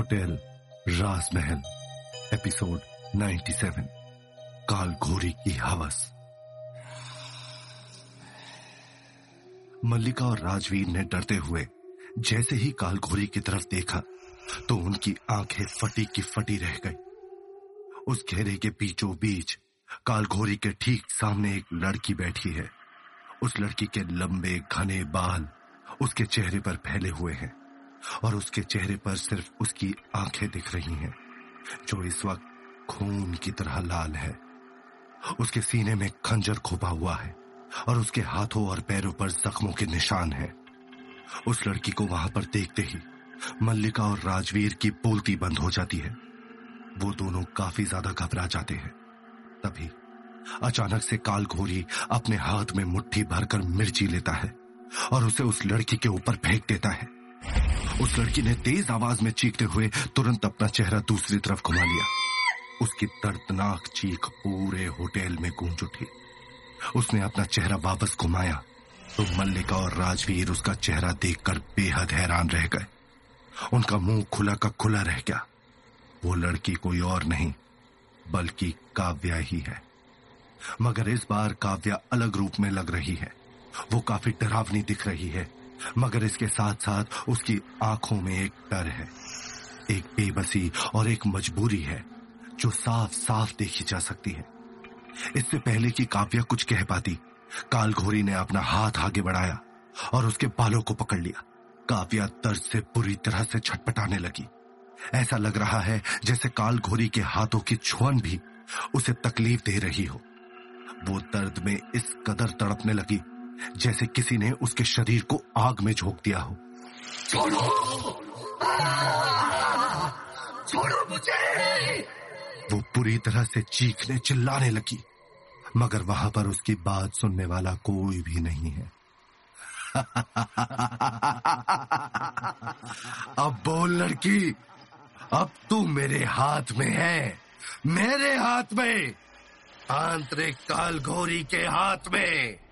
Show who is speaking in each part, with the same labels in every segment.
Speaker 1: Hotel राजमहल episode 97 काल घोरी की हवस। मल्लिका और राजवीर ने डरते हुए जैसे ही काल घोरी की तरफ़ देखा तो उनकी आँखें फटी की फटी रह गई। उस घेरे के बीचों बीच काल घोरी के ठीक सामने एक लड़की बैठी है। उस लड़की के लंबे घने बाल उसके चेहरे पर फैले हुए हैं। और उसके चेहरे पर सिर्फ़ उसकी आँखें दिख रही हैं, जो इस वक्त खून की तरह लाल है। उसके सीने में खंजर खोपा हुआ है और उसके हाथों और पैरों पर जख्मों के निशान हैं। उस लड़की को वहाँ पर देखते ही मल्लिका और राजवीर की बोलती बंद हो जाती है। वो दोनों काफ़ी ज़्यादा घबरा जाते हैं। तभी अचानक से काल घोरी अपने हाथ में मुट्ठी भरकर मिर्ची लेता है और उसे उस लड़की के ऊपर फेंक देता है। उस लड़की ने तेज आवाज़ में चीखते हुए तुरंत अपना चेहरा दूसरी तरफ़ घुमा लिया। उसकी दर्दनाक चीख पूरे होटल में गूंज उठी। उसने अपना चेहरा वापस घुमाया तो मल्लिका और राजवीर उसका चेहरा देखकर बेहद हैरान रह गए। उनका मुँह खुला का खुला रह गया। वो लड़की कोई और नहीं, बल्कि काव्या ही है। मगर इस बार काव्या अलग रूप में लग रही है। वो काफ़ी डरावनी दिख रही है। मगर इसके साथ साथ उसकी आँखों में एक डर है, एक बेबसी और एक मजबूरी है, जो साफ़ साफ़ देखी जा सकती है। इससे पहले कि काव्या कुछ कह पाती काल घोरी ने अपना हाथ आगे बढ़ाया और उसके बालों को पकड़ लिया। काव्या दर्द से पूरी तरह से छटपटाने लगी। ऐसा लग रहा है जैसे काल घोरी के हाथों की छुअन भी उसे तकलीफ़ दे रही हो। वो दर्द में इस कदर तड़पने लगी जैसे किसी ने उसके शरीर को आग में झोंक दिया हो।
Speaker 2: छोड़ो! छोड़ो मुझे!
Speaker 1: वो पूरी तरह से चीखने चिल्लाने लगी मगर वहाँ पर उसकी बात सुनने वाला कोई भी नहीं है। अब बोल लड़की अब तू मेरे हाथ में है मेरे हाथ में आंतरिक काल घोरी के हाथ में।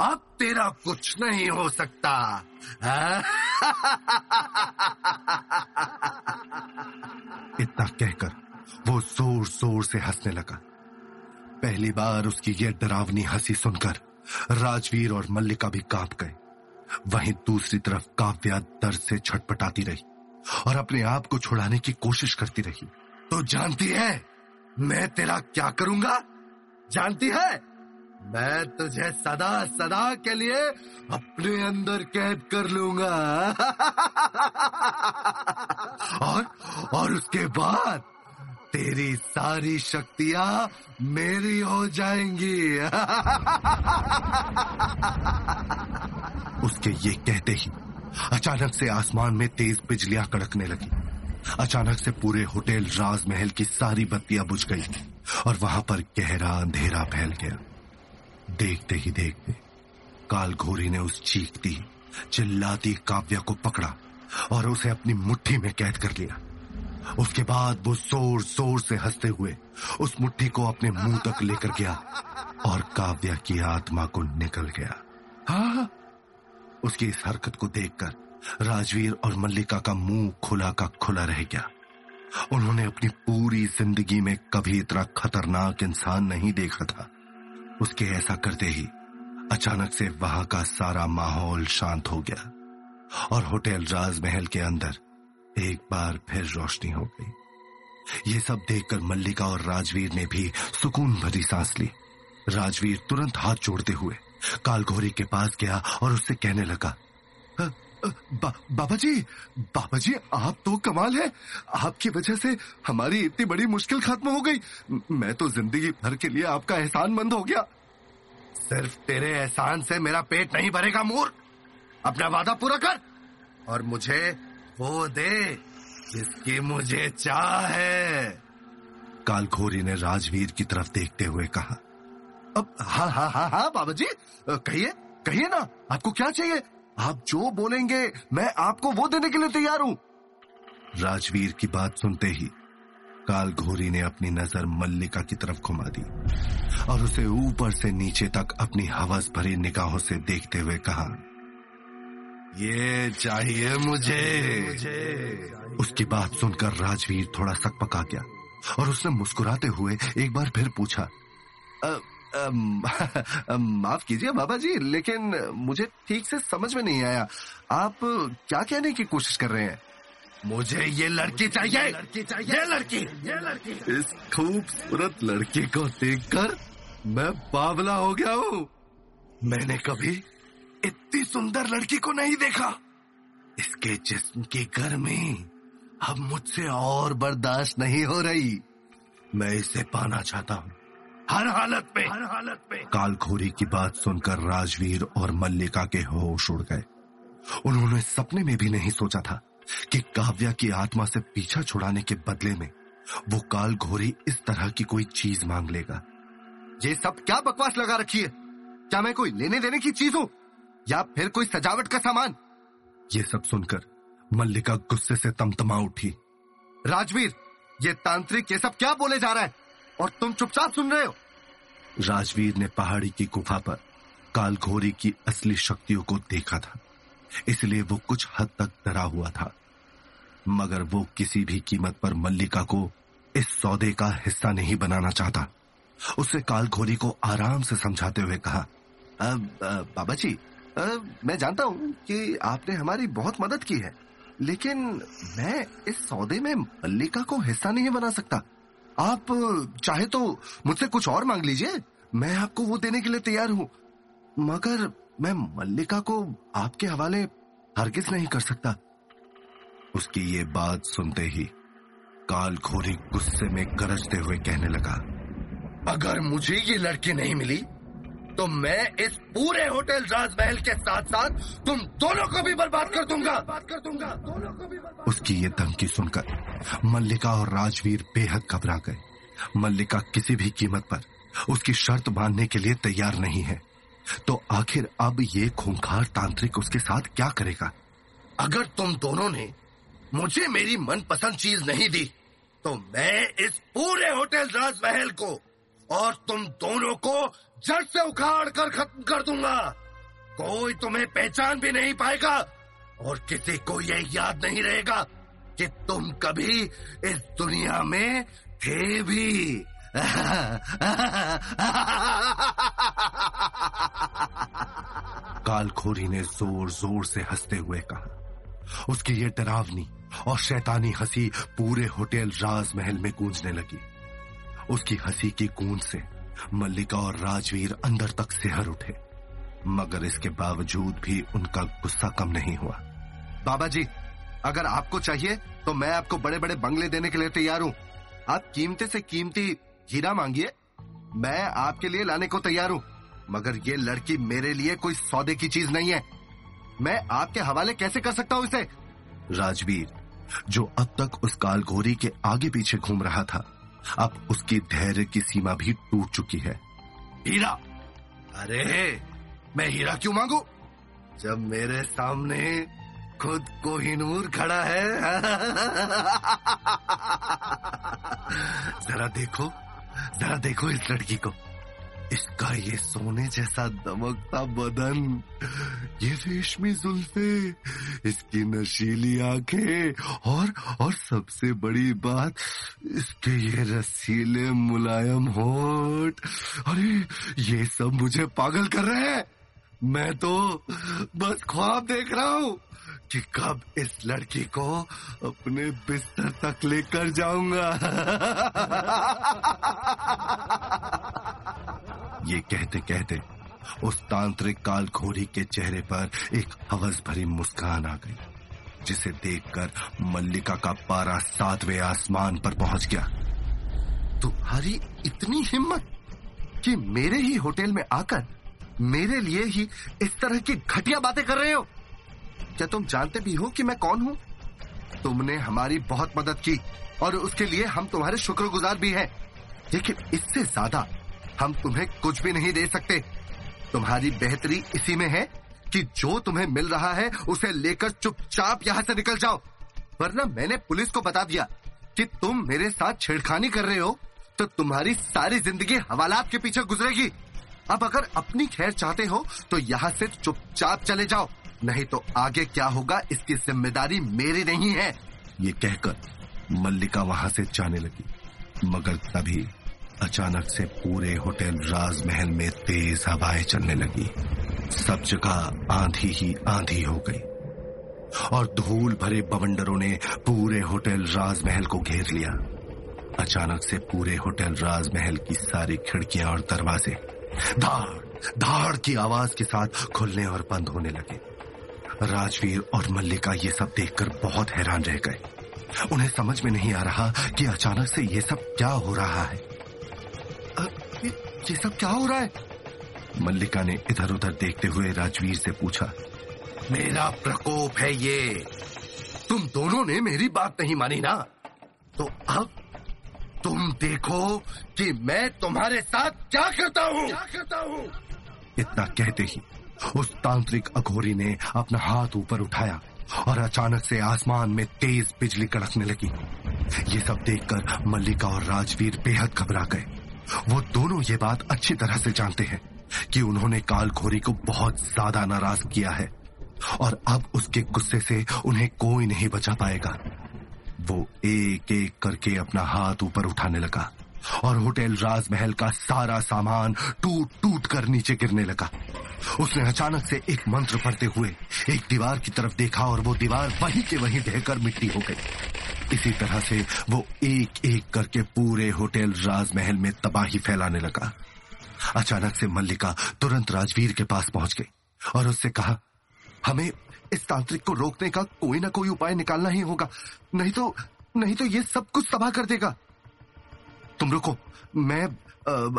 Speaker 1: अब तेरा कुछ नहीं हो सकता। इतना कहकर वो ज़ोर ज़ोर से हंसने लगा। पहली बार उसकी यह डरावनी हँसी सुनकर राजवीर और मल्लिका भी काँप गए। वहीं दूसरी तरफ़ काव्या दर्द से छटपटाती रही और अपने आप को छुड़ाने की कोशिश करती रही। तो जानती है मैं तेरा क्या करूँगा? जानती है? मैं तुझे सदा सदा के लिए अपने अंदर कैद कर लूँगा। और और उसके बाद तेरी सारी शक्तियाँ मेरी हो जाएँगी। उसके ये कहते ही अचानक से आसमान में तेज बिजलियाँ कड़कने लगी। अचानक से पूरे होटल, राजमहल की सारी बत्तियाँ बुझ गई और वहाँ पर गहरा अंधेरा फैल गया। देखते ही देखते काल घोरी ने उस चीखती चिल्लाती काव्या को पकड़ा और उसे अपनी मुट्ठी में कैद कर लिया। उसके बाद वो ज़ोर ज़ोर से हँसते हुए उस मुट्ठी को अपने मुँह तक लेकर गया और काव्या की आत्मा को निकल गया। हाँ उसकी इस हरकत को देखकर राजवीर और मल्लिका का मुँह खुला का खुला रह गया। उन्होंने अपनी पूरी ज़िंदगी में कभी इतना खतरनाक इंसान नहीं देखा था। उसके ऐसा करते ही अचानक से वहाँ का सारा माहौल शांत हो गया और होटल राजमहल के अंदर एक बार फिर रोशनी हो गई। ये सब देखकर मल्लिका और राजवीर ने भी सुकून भरी सांस ली। राजवीर तुरंत हाथ जोड़ते हुए कालघोरी के पास गया और उससे कहने लगा बाबा जी बाबा जी आप तो कमाल है। आपकी वजह से हमारी इतनी बड़ी मुश्किल खत्म हो गई। मैं तो ज़िंदगी भर के लिए आपका एहसान मंद हो गया। सिर्फ़ तेरे एहसान से मेरा पेट नहीं भरेगा मूर्ख अपना वादा पूरा कर और मुझे वो दे जिसकी मुझे चाह है। कालखोरी ने राजवीर की तरफ़ देखते हुए कहा, अब हाँ हाँ हाँ हाँ बाबा जी कहिए कहिए ना, आपको क्या चाहिए? आप जो बोलेंगे, मैं आपको वो देने के लिए तैयार हूँ। राजवीर की बात सुनते ही, काल घोरी ने अपनी नज़र मल्लिका की तरफ़ घुमा दी, और उसे ऊपर से नीचे तक अपनी हवस भरी निगाहों से देखते हुए कहा, ये चाहिए मुझे। उसकी बात सुनकर राजवीर थोड़ा सकपका गया, और उसने मुस्कुराते हुए एक बार फिर पूछा माफ़ कीजिए बाबा जी लेकिन मुझे ठीक से समझ में नहीं आया। आप क्या कहने की कोशिश कर रहे हैं?
Speaker 2: मुझे ये लड़की चाहिए। ये लड़की चाहिए। ये लड़की। ये लड़की।
Speaker 1: इस खूबसूरत लड़की को देखकर मैं बावला हो गया हूँ। मैंने कभी इतनी सुंदर लड़की को नहीं देखा। इसके जिस्म की गर्मी अब मुझसे और बर्दाश्त नहीं हो रही। मैं इसे पाना चाहता हूँ। हर हालत में। हर हालत में। कालखोरी की बात सुनकर राजवीर और मल्लिका के होश उड़ गए। उन्होंने सपने में भी नहीं सोचा था कि काव्या की आत्मा से पीछा छुड़ाने के बदले में वो काल घोरी इस तरह की कोई चीज़ मांग लेगा। ये सब क्या बकवास लगा रखी है? क्या मैं कोई लेने देने की चीज़ हूँ? या फिर कोई सजावट का सामान? ये सब सुनकर मल्लिका गुस्से से तमतमा उठी। राजवीर ये तांत्रिक ये सब क्या बोले जा रहा है? और तुम चुपचाप सुन रहे हो। राजवीर ने पहाड़ी की गुफा पर कालघोरी की असली शक्तियों को देखा था। इसलिए वो कुछ हद तक डरा हुआ था। मगर वो किसी भी कीमत पर मल्लिका को इस सौदे का हिस्सा नहीं बनाना चाहता। उसने कालघोरी को आराम से समझाते हुए कहा बाबा जी मैं जानता हूँ कि आपने हमारी बहुत मदद की है, लेकिन मैं इस सौदे में मल्लिका को हिस्सा नहीं बना सकता। आप चाहे तो मुझसे कुछ और मांग लीजिए। मैं आपको वो देने के लिए तैयार हूँ। मगर मैं मल्लिका को आपके हवाले हरगिज नहीं कर सकता। उसकी ये बात सुनते ही काल घोरी गुस्से में गरजते हुए कहने लगा,
Speaker 2: अगर मुझे ये लड़की नहीं मिली तो मैं इस पूरे होटल राजमहल के साथ साथ तुम दोनों को भी बर्बाद कर दूँगा। बात कर दूँगा दोनों को भी
Speaker 1: उसकी ये धमकी सुनकर मल्लिका और राजवीर बेहद घबरा गए। मल्लिका किसी भी कीमत पर उसकी शर्त मानने के लिए तैयार नहीं है। तो आखिर अब ये खूंखार तांत्रिक उसके साथ क्या करेगा?
Speaker 2: अगर तुम दोनों ने मुझे मेरी मनपसंद चीज़ नहीं दी तो मैं इस पूरे होटल राजमहल को और तुम दोनों को जड़ से उखाड़ कर खत्म कर दूँगा। कोई तुम्हें पहचान भी नहीं पाएगा और किसी को यह याद नहीं रहेगा कि तुम कभी इस दुनिया में थे भी।
Speaker 1: कालखोरी ने ज़ोर ज़ोर से हँसते हुए कहा, उसकी ये डरावनी और शैतानी हँसी पूरे होटल राजमहल में गूंजने लगी। उसकी हँसी की गूंज से मल्लिका और राजवीर अंदर तक सेहर उठे, मगर इसके बावजूद भी उनका गुस्सा कम नहीं हुआ। बाबा जी अगर आपको चाहिए तो मैं आपको बड़े बड़े बंगले देने के लिए तैयार हूँ। आप कीमती से कीमती हीरा मांगिए, मैं आपके लिए लाने को तैयार हूँ। मगर ये लड़की मेरे लिए कोई सौदे की चीज़ नहीं है। मैं आपके हवाले कैसे कर सकता हूँ इसे? राजवीर, जो अब तक उस कालघोरी के आगे पीछे घूम रहा था अब उसकी धैर्य की सीमा भी टूट चुकी है।
Speaker 2: हीरा! अरे, मैं हीरा क्यों मांगू? जब मेरे सामने खुद को कोहिनूर खड़ा है।
Speaker 1: जरा देखो जरा देखो इस लड़की को। इसका ये सोने जैसा दमकता बदन, ये रेशमी जुल्फे, इसकी नशीली आँखें, और और सबसे बड़ी बात, इसके ये रसीले मुलायम होठ। अरे, ये सब मुझे पागल कर रहे हैं। मैं तो बस ख्वाब देख रहा हूँ कि कब इस लड़की को अपने बिस्तर तक लेकर जाऊँगा। ये कहते कहते उस तांत्रिक काल खोरी के चेहरे पर एक हवस भरी मुस्कान आ गई, जिसे देखकर मल्लिका का पारा सातवें आसमान पर पहुँच गया। तुम्हारी इतनी हिम्मत कि मेरे ही होटल में आकर मेरे लिए ही इस तरह की घटिया बातें कर रहे हो। क्या तुम जानते भी हो कि मैं कौन हूँ? तुमने हमारी बहुत मदद की, और उसके लिए हम तुम्हारे शुक्रगुजार भी हैं। लेकिन इससे ज़्यादा हम तुम्हें कुछ भी नहीं दे सकते। तुम्हारी बेहतरी इसी में है कि जो तुम्हें मिल रहा है, उसे लेकर चुपचाप यहाँ से निकल जाओ। वरना मैंने पुलिस को बता दिया कि तुम मेरे साथ छेड़खानी कर रहे हो तो तुम्हारी सारी ज़िंदगी हवालात के पीछे गुजरेगी। अब अगर अपनी खैर चाहते हो तो यहाँ से चुपचाप चले जाओ। नहीं तो आगे क्या होगा, इसकी ज़िम्मेदारी मेरी नहीं है। ये कहकर मल्लिका वहाँ से जाने लगी। मगर तभी अचानक से पूरे होटल राजमहल में तेज हवाएँ चलने लगी। सब जगह आंधी ही आंधी हो गई। और धूल भरे बवंडरों ने पूरे होटल राजमहल को घेर लिया। अचानक से पूरे होटल राजमहल की सारी खिड़कियाँ और दरवाजे धाड़ धाड़ की आवाज़ के साथ खुलने और बंद होने लगे। राजवीर और मल्लिका ये सब देखकर बहुत हैरान रह गए। उन्हें समझ में नहीं आ रहा कि अचानक से ये सब क्या हो रहा है। ये, ये सब क्या हो रहा है? मल्लिका ने इधर उधर देखते हुए राजवीर से पूछा
Speaker 2: मेरा प्रकोप है ये। तुम दोनों ने मेरी बात नहीं मानी ना? तो अब तुम देखो कि मैं तुम्हारे साथ क्या करता हूँ। क्या करता हूँ?
Speaker 1: इतना कहते ही उस तांत्रिक अघोरी ने अपना हाथ ऊपर उठाया और अचानक से आसमान में तेज बिजली कड़कने लगी। ये सब देखकर मल्लिका और राजवीर बेहद घबरा गए। वो दोनों ये बात अच्छी तरह से जानते हैं कि उन्होंने काल खोरी को बहुत ज़्यादा नाराज़ किया है और अब उसके गुस्से से उन्हें कोई नहीं बचा पाएगा। वो एक एक करके अपना हाथ ऊपर उठाने लगा और होटल राजमहल का सारा सामान टूट टूट कर नीचे गिरने लगा। उसने अचानक से एक मंत्र पढ़ते हुए एक दीवार की तरफ़ देखा और वो दीवार वहीं के वहीं ढहकर मिट्टी हो गई। इसी तरह से वो एक एक करके पूरे होटल राजमहल में तबाही फैलाने लगा। अचानक से मल्लिका तुरंत राजवीर के पास पहुँच गई और उससे कहा, हमें इस तांत्रिक को रोकने का कोई ना कोई उपाय निकालना ही होगा। नहीं तो नहीं तो ये सब कुछ तबाह कर देगा। तुम रुको। मैं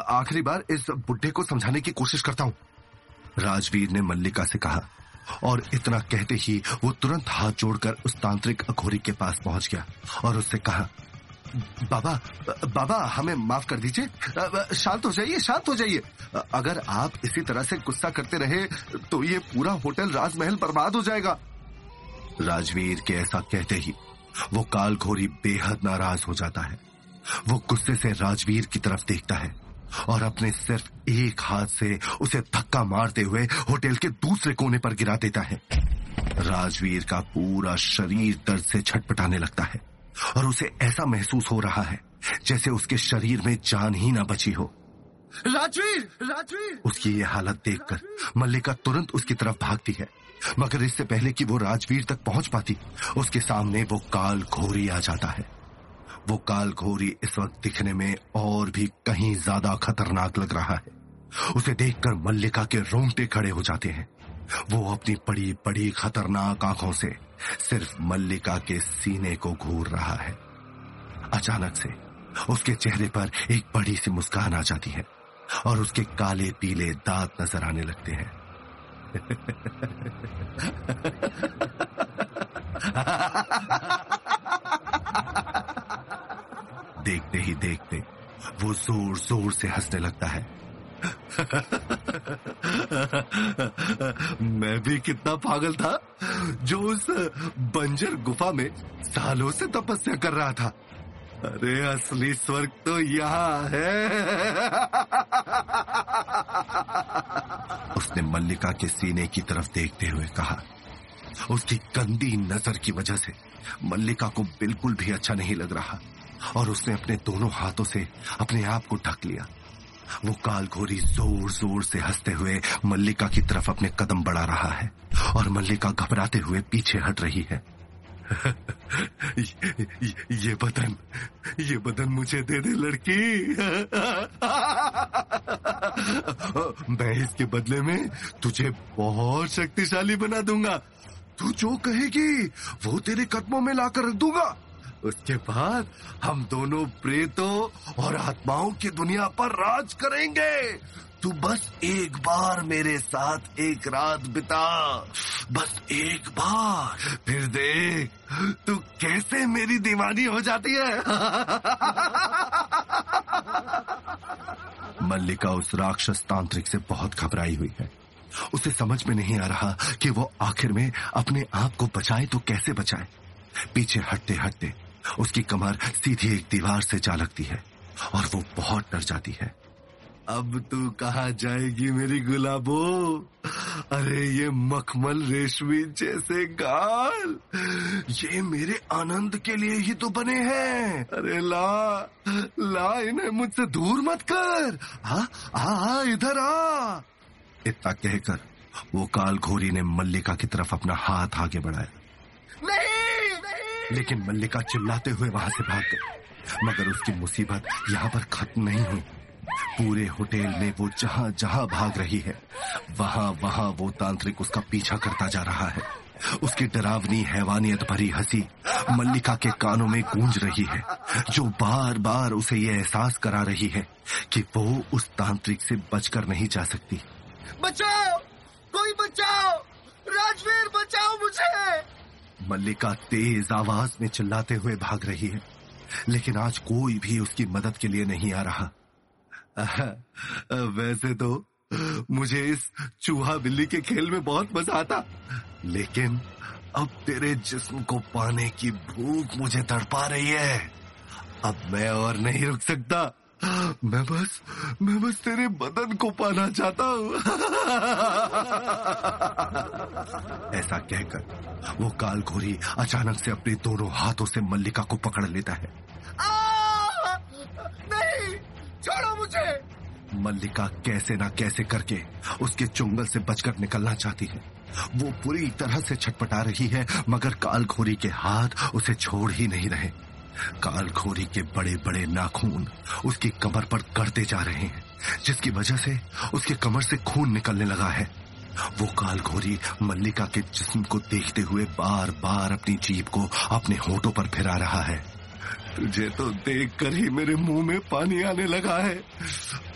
Speaker 1: आखिरी बार इस बुढ़े को समझाने की कोशिश करता हूँ। राजवीर ने मल्लिका से कहा, और इतना कहते ही वो तुरंत हाथ जोड़कर उस तांत्रिक अघोरी के पास पहुँच गया और उससे कहा बाबा बाबा, हमें माफ़ कर दीजिए। शांत हो जाइए, शांत हो जाइए। अगर आप इसी तरह से गुस्सा करते रहे तो ये पूरा होटल राजमहल बर्बाद हो जाएगा। राजवीर के ऐसा कहते ही, वो काल घोरी बेहद नाराज़ हो जाता है। वो गुस्से से राजवीर की तरफ़ देखता है, और अपने सिर्फ़ एक हाथ से उसे धक्का मारते हुए होटल के दूसरे कोने पर गिरा देता है। राजवीर का पूरा शरीर दर्द से छटपटाने लगता है। और उसे ऐसा महसूस हो रहा है जैसे उसके शरीर में जान ही ना बची हो।
Speaker 2: राजवीर राजवीर।
Speaker 1: उसकी ये हालत देखकर मल्लिका तुरंत उसकी तरफ़ भागती है मगर इससे पहले कि वो राजवीर तक पहुँच पाती उसके सामने वो काल घोरी आ जाता है। वो काल घोरी इस वक्त दिखने में और भी कहीं ज़्यादा खतरनाक लग रहा है। उसे देखकर मल्लिका के रोंगटे खड़े हो जाते हैं। वो अपनी बड़ी बड़ी खतरनाक आँखों से सिर्फ़ मल्लिका के सीने को घूर रहा है। अचानक से उसके चेहरे पर एक बड़ी सी मुस्कान आ जाती है और उसके काले पीले दांत नज़र आने लगते हैं। देखते ही देखते वो ज़ोर ज़ोर से हंसने लगता है। मैं भी कितना पागल था जो उस बंजर गुफा में सालों से तपस्या कर रहा था। अरे, असली स्वर्ग तो यहाँ है। उसने मल्लिका के सीने की तरफ़ देखते हुए कहा, उसकी गंदी नज़र की वजह से मल्लिका को बिल्कुल भी अच्छा नहीं लग रहा और उसने अपने दोनों हाथों से अपने आप को ढक लिया। वो काल घोरी ज़ोर ज़ोर से हँसते हुए मल्लिका की तरफ़ अपने कदम बढ़ा रहा है और मल्लिका घबराते हुए पीछे हट रही है। ये, ये बदन ये बदन मुझे दे दे लड़की। मैं इसके बदले में तुझे बहुत शक्तिशाली बना दूँगा। तू जो कहेगी वो तेरे कदमों में लाकर रख दूँगा। उसके बाद हम दोनों प्रेतों और आत्माओं की दुनिया पर राज करेंगे। तू बस एक बार मेरे साथ एक रात बिता। बस एक बार। फिर देख, तू कैसे मेरी दीवानी हो जाती है? मल्लिका उस राक्षस तांत्रिक से बहुत घबराई हुई है। उसे समझ में नहीं आ रहा कि वो आखिर में अपने आप को बचाए तो कैसे बचाए। पीछे हटते हटते उसकी कमर सीधी एक दीवार से जा लगती है और वो बहुत डर जाती है। अब तू कहा जाएगी मेरी गुलाबो? अरे, ये मखमल रेशमी जैसे गाल। ये मेरे आनंद के लिए ही तो बने हैं। अरे, ला ला, इन्हें मुझसे दूर मत कर। आ इधर आ। इतना कहकर वो काल घोरी ने मल्लिका की तरफ़ अपना हाथ आगे बढ़ाया।
Speaker 2: नहीं।
Speaker 1: लेकिन मल्लिका चिल्लाते हुए वहाँ से भाग गई। मगर उसकी मुसीबत यहाँ पर खत्म नहीं हुई। पूरे होटल में वो जहाँ जहाँ भाग रही है, वहाँ वहाँ वो तांत्रिक उसका पीछा करता जा रहा है। उसकी डरावनी, हैवानियत भरी हँसी मल्लिका के कानों में गूंज रही है, जो बार बार उसे ये एहसास करा रही है कि वो उस तांत्रिक से बचकर नहीं जा सकती।
Speaker 2: बचाओ! कोई बचाओ! राजवीर, बचाओ मुझे!
Speaker 1: मल्लिका तेज आवाज़ में चिल्लाते हुए भाग रही है। लेकिन आज कोई भी उसकी मदद के लिए नहीं आ रहा। वैसे तो मुझे इस चूहा बिल्ली के खेल में बहुत मज़ा आता। लेकिन अब तेरे जिस्म को पाने की भूख मुझे तड़पा रही है। अब मैं और नहीं रुक सकता। मैं बस मैं बस तेरे बदन को पाना चाहता हूँ। ऐसा कहकर वो काल घोरी अचानक से अपने दोनों हाथों से मल्लिका को पकड़ लेता है।
Speaker 2: आ, नहीं छोड़ो मुझे।
Speaker 1: मल्लिका कैसे ना कैसे करके उसके चुंगल से बचकर निकलना चाहती है। वो पूरी तरह से छटपटा रही है मगर काल घोरी के हाथ उसे छोड़ ही नहीं रहे। काल घोरी के बड़े बड़े नाखून उसकी कमर पर गड़ते जा रहे हैं, जिसकी वजह से उसके कमर से खून निकलने लगा है। वो काल घोरी मल्लिका के जिस्म को देखते हुए बार बार अपनी जीप को अपने होठों पर फिरा रहा है। तुझे तो देखकर ही मेरे मुँह में पानी आने लगा है।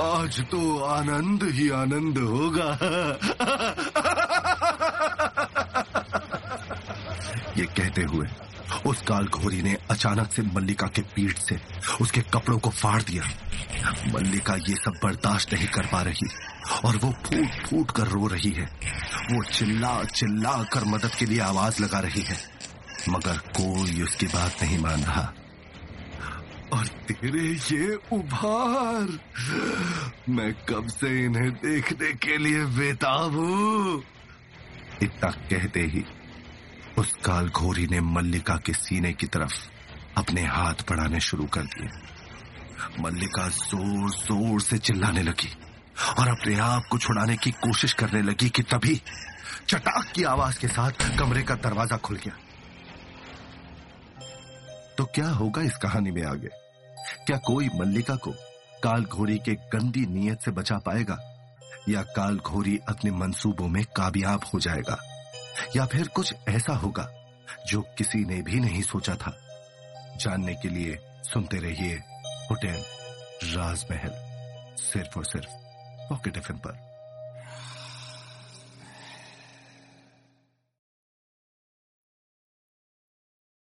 Speaker 1: आज तो आनंद ही आनंद होगा। ये कहते हुए उस काल घोरी ने अचानक से मल्लिका के पीठ से उसके कपड़ों को फाड़ दिया। मल्लिका ये सब बर्दाश्त नहीं कर पा रही और वो फूट फूट कर रो रही है। वो चिल्ला चिल्ला कर मदद के लिए आवाज़ लगा रही है। मगर कोई उसकी बात नहीं मान रहा। और तेरे ये उभार, मैं कब से इन्हें देखने के लिए बेताब हूँ? इतना कहते ही उस काल घोरी ने मल्लिका के सीने की तरफ़ अपने हाथ बढ़ाने शुरू कर दिए। मल्लिका ज़ोर ज़ोर से चिल्लाने लगी और अपने आप को छुड़ाने की कोशिश करने लगी कि तभी चटाक की आवाज़ के साथ कमरे का दरवाज़ा खुल गया। तो क्या होगा इस कहानी में आगे? क्या कोई मल्लिका को काल घोरी के गंदी नीयत से बचा पाएगा या काल घोरी अपने मंसूबों में कामयाब हो जाएगा? या फिर कुछ ऐसा होगा जो किसी ने भी नहीं सोचा था। जानने के लिए सुनते रहिए होटल राजमहल, सिर्फ़ और सिर्फ़ पॉकेट एफ़ पर।